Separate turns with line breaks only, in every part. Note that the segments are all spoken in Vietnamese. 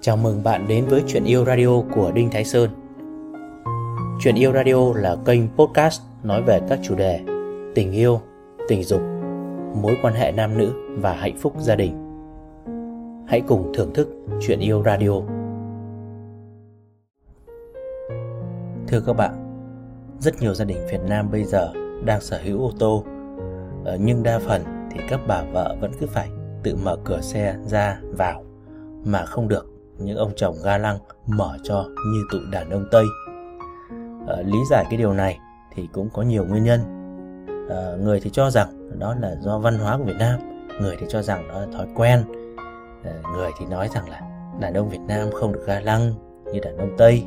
Chào mừng bạn đến với Chuyện Yêu Radio của Đinh Thái Sơn. Chuyện Yêu Radio là kênh podcast nói về các chủ đề tình yêu, tình dục, mối quan hệ nam nữ và hạnh phúc gia đình. Hãy cùng thưởng thức Chuyện Yêu Radio. Thưa các bạn, rất nhiều gia đình Việt Nam bây giờ đang sở hữu ô tô ờ, nhưng đa phần thì các bà vợ vẫn cứ phải tự mở cửa xe ra vào mà không được những ông chồng ga lăng mở cho như tụi đàn ông Tây. À, lý giải cái điều này thì cũng có nhiều nguyên nhân. À, người thì cho rằng đó là do văn hóa của Việt Nam, người thì cho rằng đó là thói quen, à, người thì nói rằng là đàn ông Việt Nam không được ga lăng như đàn ông Tây.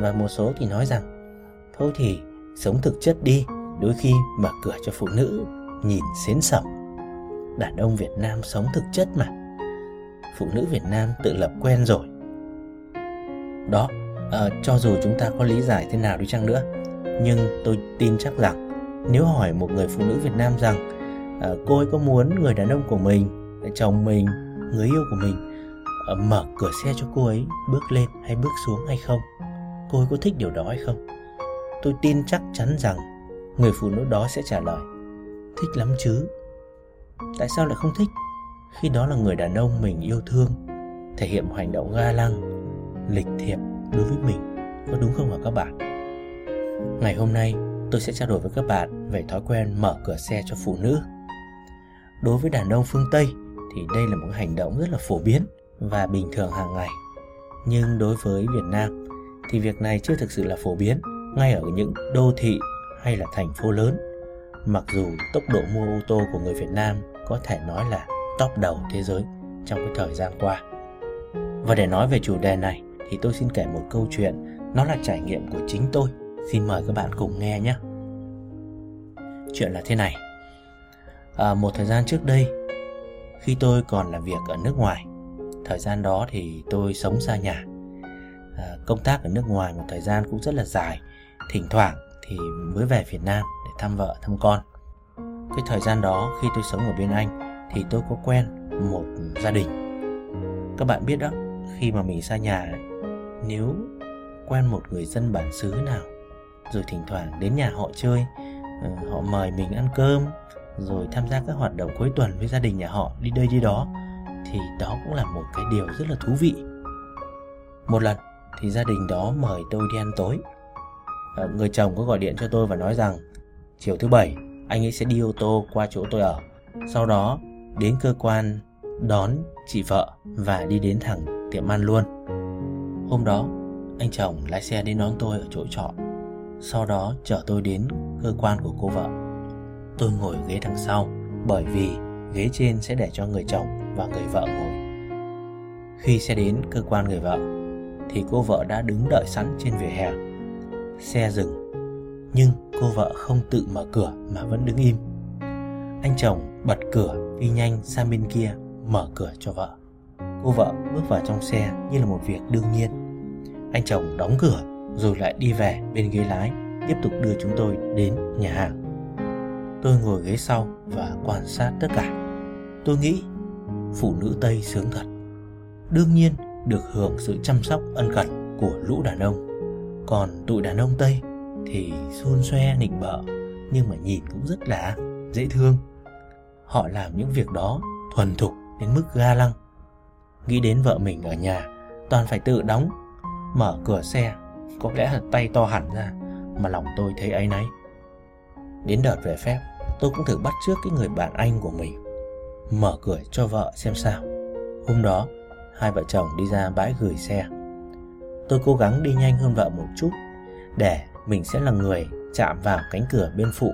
Và một số thì nói rằng thôi thì sống thực chất đi, đôi khi mở cửa cho phụ nữ nhìn xến sẩm. Đàn ông Việt Nam sống thực chất mà phụ nữ Việt Nam tự lập quen rồi. Đó, à, cho dù chúng ta có lý giải thế nào đi chăng nữa, nhưng tôi tin chắc rằng nếu hỏi một người phụ nữ Việt Nam rằng à, cô ấy có muốn người đàn ông của mình, chồng mình, người yêu của mình à, mở cửa xe cho cô ấy bước lên hay bước xuống hay không, cô ấy có thích điều đó hay không? Tôi tin chắc chắn rằng người phụ nữ đó sẽ trả lời thích lắm chứ. Tại sao lại không thích? khi đó là người đàn ông mình yêu thương, thể hiện một hành động ga lăng, lịch thiệp đối với mình, có đúng không hả các bạn? Ngày hôm nay, tôi sẽ trao đổi với các bạn về thói quen mở cửa xe cho phụ nữ. Đối với đàn ông phương tây thì đây là một hành động rất là phổ biến và bình thường hàng ngày. Nhưng đối với việt nam thì việc này chưa thực sự là phổ biến ngay ở những đô thị hay là thành phố lớn mặc dù tốc độ mua ô tô của người việt nam có thể nói là top đầu thế giới trong cái thời gian qua. Và để nói về chủ đề này thì tôi xin kể một câu chuyện, nó là trải nghiệm của chính tôi. Xin mời các bạn cùng nghe nhé. Chuyện là thế này. À, một thời gian trước đây, khi tôi còn làm việc ở nước ngoài, thời gian đó thì tôi sống xa nhà. À, công tác ở nước ngoài một thời gian cũng rất là dài, thỉnh thoảng thì mới về Việt Nam thăm vợ, thăm con. Cái thời gian đó khi tôi sống ở bên Anh thì tôi có quen một gia đình. Các bạn biết đó khi mà mình xa nhà nếu quen một người dân bản xứ nào rồi thỉnh thoảng đến nhà họ chơi ờ, họ mời mình ăn cơm rồi tham gia các hoạt động cuối tuần với gia đình nhà họ đi đây đi đó thì đó cũng là một cái điều rất là thú vị. Một lần thì gia đình đó mời tôi đi ăn tối. Ờ, người chồng có gọi điện cho tôi và nói rằng chiều thứ bảy anh ấy sẽ đi ô tô qua chỗ tôi ở sau đó đến cơ quan đón chị vợ và đi đến thẳng tiệm ăn luôn. Hôm đó, anh chồng lái xe đến đón tôi ở chỗ trọ. Sau đó chở tôi đến cơ quan của cô vợ. Tôi ngồi ghế đằng sau bởi vì ghế trên sẽ để cho người chồng và người vợ ngồi. Khi xe đến cơ quan người vợ thì cô vợ đã đứng đợi sẵn trên vỉa hè. Xe dừng, nhưng cô vợ không tự mở cửa mà vẫn đứng im. Anh chồng bật cửa đi nhanh sang bên kia, mở cửa cho vợ. Cô vợ bước vào trong xe như là một việc đương nhiên. Anh chồng đóng cửa rồi lại đi về bên ghế lái, tiếp tục đưa chúng tôi đến nhà hàng. Tôi ngồi ghế sau và quan sát tất cả. Tôi nghĩ phụ nữ tây sướng thật. Đương nhiên được hưởng sự chăm sóc ân cần của lũ đàn ông. Còn tụi đàn ông tây thì xôn xoe, nịnh bợ, nhưng mà nhìn cũng rất là dễ thương. Họ làm những việc đó thuần thục đến mức ga lăng. Nghĩ đến vợ mình ở nhà, toàn phải tự đóng, mở cửa xe, có lẽ là tay to hẳn ra, mà lòng tôi thấy áy náy. Đến đợt về phép, tôi cũng thử bắt trước cái người bạn anh của mình, mở cửa cho vợ xem sao. Hôm đó, hai vợ chồng đi ra bãi gửi xe. Tôi cố gắng đi nhanh hơn vợ một chút, để mình sẽ là người chạm vào cánh cửa bên phụ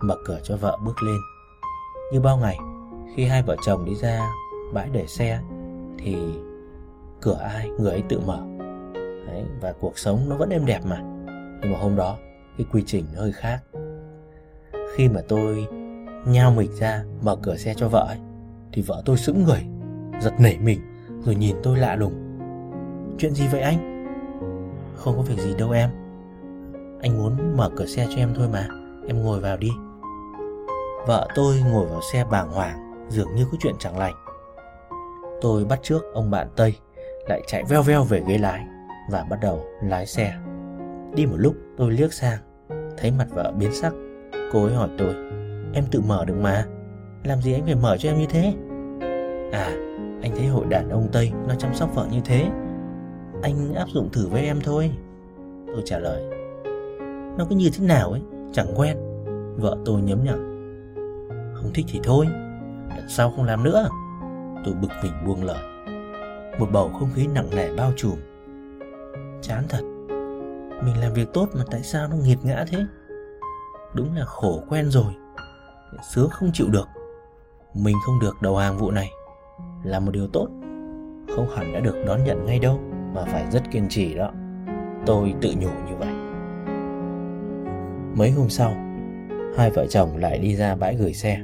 mở cửa cho vợ bước lên. Như bao ngày Khi hai vợ chồng đi ra bãi để xe Thì cửa ai người ấy tự mở. Đấy, Và cuộc sống nó vẫn êm đẹp mà. Nhưng mà hôm đó cái quy trình nó hơi khác. Khi mà tôi nhao mình ra mở cửa xe cho vợ ấy, Thì vợ tôi sững người Giật nảy mình Rồi nhìn tôi lạ lùng. Chuyện gì vậy anh? Không có việc gì đâu em. Anh muốn mở cửa xe cho em thôi mà Em ngồi vào đi Vợ tôi ngồi vào xe bàng hoàng Dường như có chuyện chẳng lành Tôi bắt trước ông bạn Tây lại chạy veo veo về ghế lái và bắt đầu lái xe. Đi một lúc tôi liếc sang, thấy mặt vợ biến sắc. Cô ấy hỏi tôi, em tự mở được mà, làm gì anh phải mở cho em như thế? À, anh thấy hội đàn ông Tây nó chăm sóc vợ như thế. Anh áp dụng thử với em thôi. Tôi trả lời. Nó cứ như thế nào ấy, chẳng quen. Vợ tôi nhấm nhở. Không thích thì thôi, lần sau không làm nữa. Tôi bực mình buông lời. Một bầu không khí nặng nề bao trùm. Chán thật. Mình làm việc tốt mà tại sao nó nghiệt ngã thế? Đúng là khổ quen rồi. Sướng không chịu được. Mình không được đầu hàng vụ này là một điều tốt không hẳn đã được đón nhận ngay đâu mà phải rất kiên trì đó tôi tự nhủ như vậy mấy hôm sau, hai vợ chồng lại đi ra bãi gửi xe.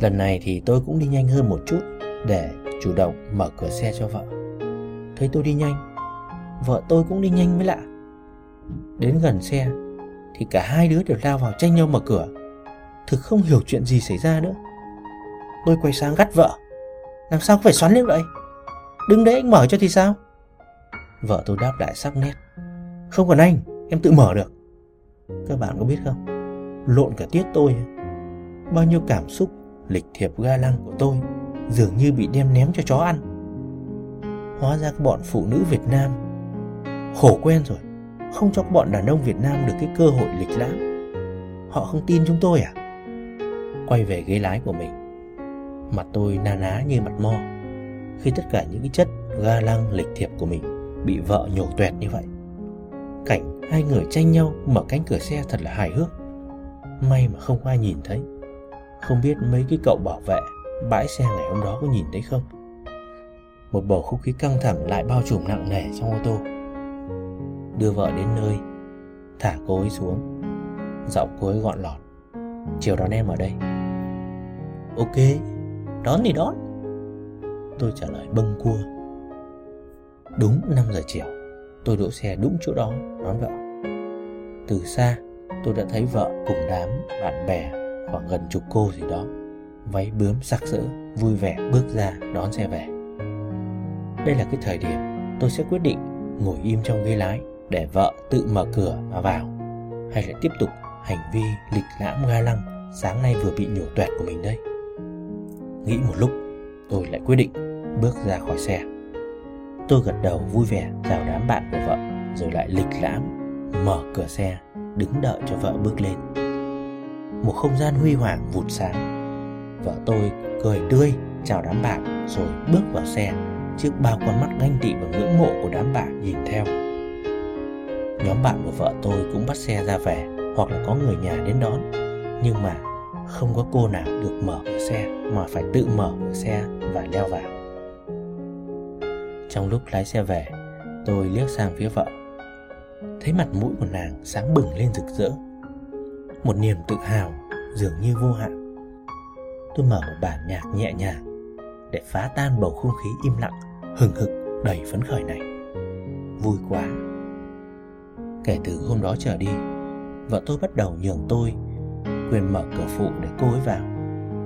Lần này thì tôi cũng đi nhanh hơn một chút để chủ động mở cửa xe cho vợ. Thấy tôi đi nhanh, vợ tôi cũng đi nhanh mới lạ. Đến gần xe thì cả hai đứa đều lao vào tranh nhau mở cửa. Thực không hiểu chuyện gì xảy ra nữa. Tôi quay sang gắt vợ. Làm sao phải xoắn lên vậy? Đứng đấy anh mở cho thì sao? Vợ tôi đáp lại sắc nét. Không cần anh, em tự mở được. Các bạn có biết không? Lộn cả tiết tôi. Bao nhiêu cảm xúc, Lịch thiệp ga lăng của tôi Dường như bị đem ném cho chó ăn. Hóa ra các bọn phụ nữ Việt Nam, Khổ quen rồi, Không cho các bọn đàn ông Việt Nam được cái cơ hội lịch lãm. Họ không tin chúng tôi à? Quay về ghế lái của mình, Mặt tôi na ná như mặt mo, Khi tất cả những cái chất ga lăng lịch thiệp của mình Bị vợ nhổ tuẹt như vậy. Cảnh hai người tranh nhau mở cánh cửa xe thật là hài hước. May mà không ai nhìn thấy. Không biết mấy cái cậu bảo vệ Bãi xe ngày hôm đó có nhìn thấy không? Một bầu không khí căng thẳng lại bao trùm nặng nề trong ô tô. Đưa vợ đến nơi, Thả cô ấy xuống. Giọng cô ấy gọn lọt. Chiều đón em ở đây. Ok, Đón thì đón. Tôi trả lời bâng cua Đúng 5 giờ chiều. Tôi đỗ xe đúng chỗ đó đón vợ. Từ xa, tôi đã thấy vợ cùng đám bạn bè Khoảng gần chục cô gì đó. Váy bướm sắc sỡ, Vui vẻ bước ra đón xe về. Đây là cái thời điểm Tôi sẽ quyết định ngồi im trong ghế lái Để vợ tự mở cửa mà vào, Hay lại tiếp tục hành vi lịch lãm ga lăng Sáng nay vừa bị nhổ tuẹt của mình đây. Nghĩ một lúc, Tôi lại quyết định bước ra khỏi xe. Tôi gật đầu vui vẻ, chào đám bạn của vợ, Rồi lại lịch lãm, Mở cửa xe, Đứng đợi cho vợ bước lên. Một không gian huy hoàng vụt sáng Vợ tôi cười tươi, chào đám bạn, Rồi bước vào xe. Trước bao con mắt ganh tị và ngưỡng mộ của đám bạn nhìn theo. Nhóm bạn của vợ tôi cũng bắt xe ra về, Hoặc là có người nhà đến đón. Nhưng mà không có cô nào được mở cửa xe, mà phải tự mở cửa xe và leo vào trong lúc lái xe về, tôi liếc sang phía vợ. Thấy mặt mũi của nàng sáng bừng lên rực rỡ. Một niềm tự hào dường như vô hạn. Tôi mở một bản nhạc nhẹ nhàng để phá tan bầu không khí im lặng, hừng hực, đầy phấn khởi này. Vui quá. Kể từ hôm đó trở đi, vợ tôi bắt đầu nhường tôi quyền mở cửa phụ để cô ấy vào,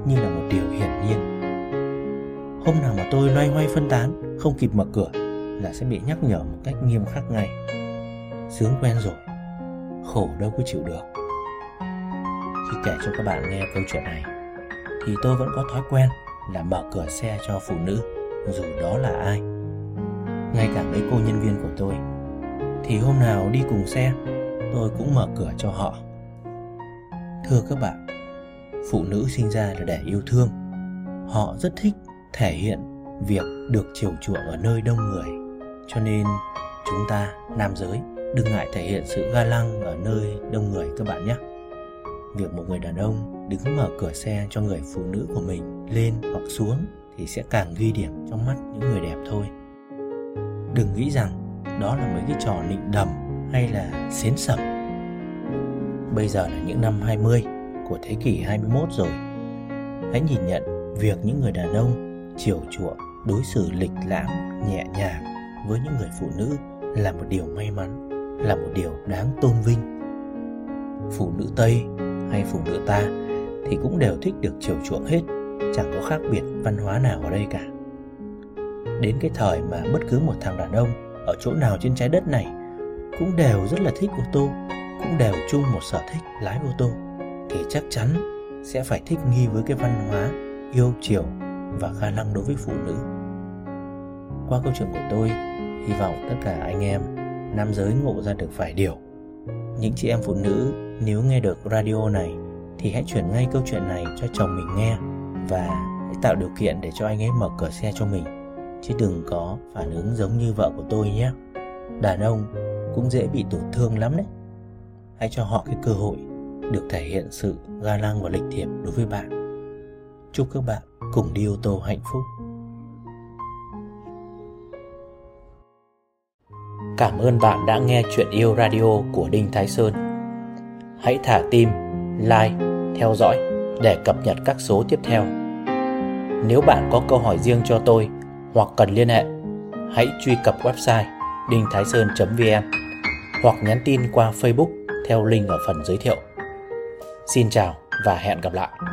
như là một điều hiển nhiên. Hôm nào mà tôi loay hoay phân tán không kịp mở cửa là sẽ bị nhắc nhở một cách nghiêm khắc ngay. Sướng quen rồi khổ đâu có chịu được. Khi kể cho các bạn nghe câu chuyện này thì tôi vẫn có thói quen là mở cửa xe cho phụ nữ dù đó là ai. Ngay cả mấy cô nhân viên của tôi thì hôm nào đi cùng xe tôi cũng mở cửa cho họ. Thưa các bạn, phụ nữ sinh ra là để yêu thương. Họ rất thích thể hiện việc được chiều chuộng ở nơi đông người. Cho nên chúng ta, nam giới, đừng ngại thể hiện sự ga lăng ở nơi đông người các bạn nhé. Việc một người đàn ông đứng mở cửa xe cho người phụ nữ của mình lên hoặc xuống thì sẽ càng ghi điểm trong mắt những người đẹp thôi. Đừng nghĩ rằng đó là mấy cái trò nịnh đầm hay là xến sẩm Bây giờ là những năm 20 của thế kỷ 21 rồi. Hãy nhìn nhận việc những người đàn ông chiều chuộng, đối xử lịch lãm, nhẹ nhàng với những người phụ nữ là một điều may mắn, là một điều đáng tôn vinh. Phụ nữ Tây hay phụ nữ ta thì cũng đều thích được chiều chuộng hết, chẳng có khác biệt văn hóa nào ở đây cả. đến cái thời mà bất cứ một thằng đàn ông ở chỗ nào trên trái đất này cũng đều rất là thích ô tô cũng đều chung một sở thích lái ô tô thì chắc chắn sẽ phải thích nghi với cái văn hóa yêu chiều và khả năng đối với phụ nữ. Qua câu chuyện của tôi, hy vọng tất cả anh em, nam giới ngộ ra được vài điều. Những chị em phụ nữ, nếu nghe được radio này, thì hãy chuyển ngay câu chuyện này cho chồng mình nghe và hãy tạo điều kiện để cho anh ấy mở cửa xe cho mình. Chứ đừng có phản ứng giống như vợ của tôi nhé. Đàn ông cũng dễ bị tổn thương lắm đấy. Hãy cho họ cái cơ hội được thể hiện sự ga lăng và lịch thiệp đối với bạn. Chúc các bạn cùng đi ô tô hạnh phúc Cảm ơn bạn đã nghe chuyện yêu radio của Đinh Thái Sơn. Hãy thả tim, like, theo dõi để cập nhật các số tiếp theo. Nếu bạn có câu hỏi riêng cho tôi hoặc cần liên hệ, hãy truy cập website đinhtháisơn.vn hoặc nhắn tin qua Facebook theo link ở phần giới thiệu. Xin chào và hẹn gặp lại.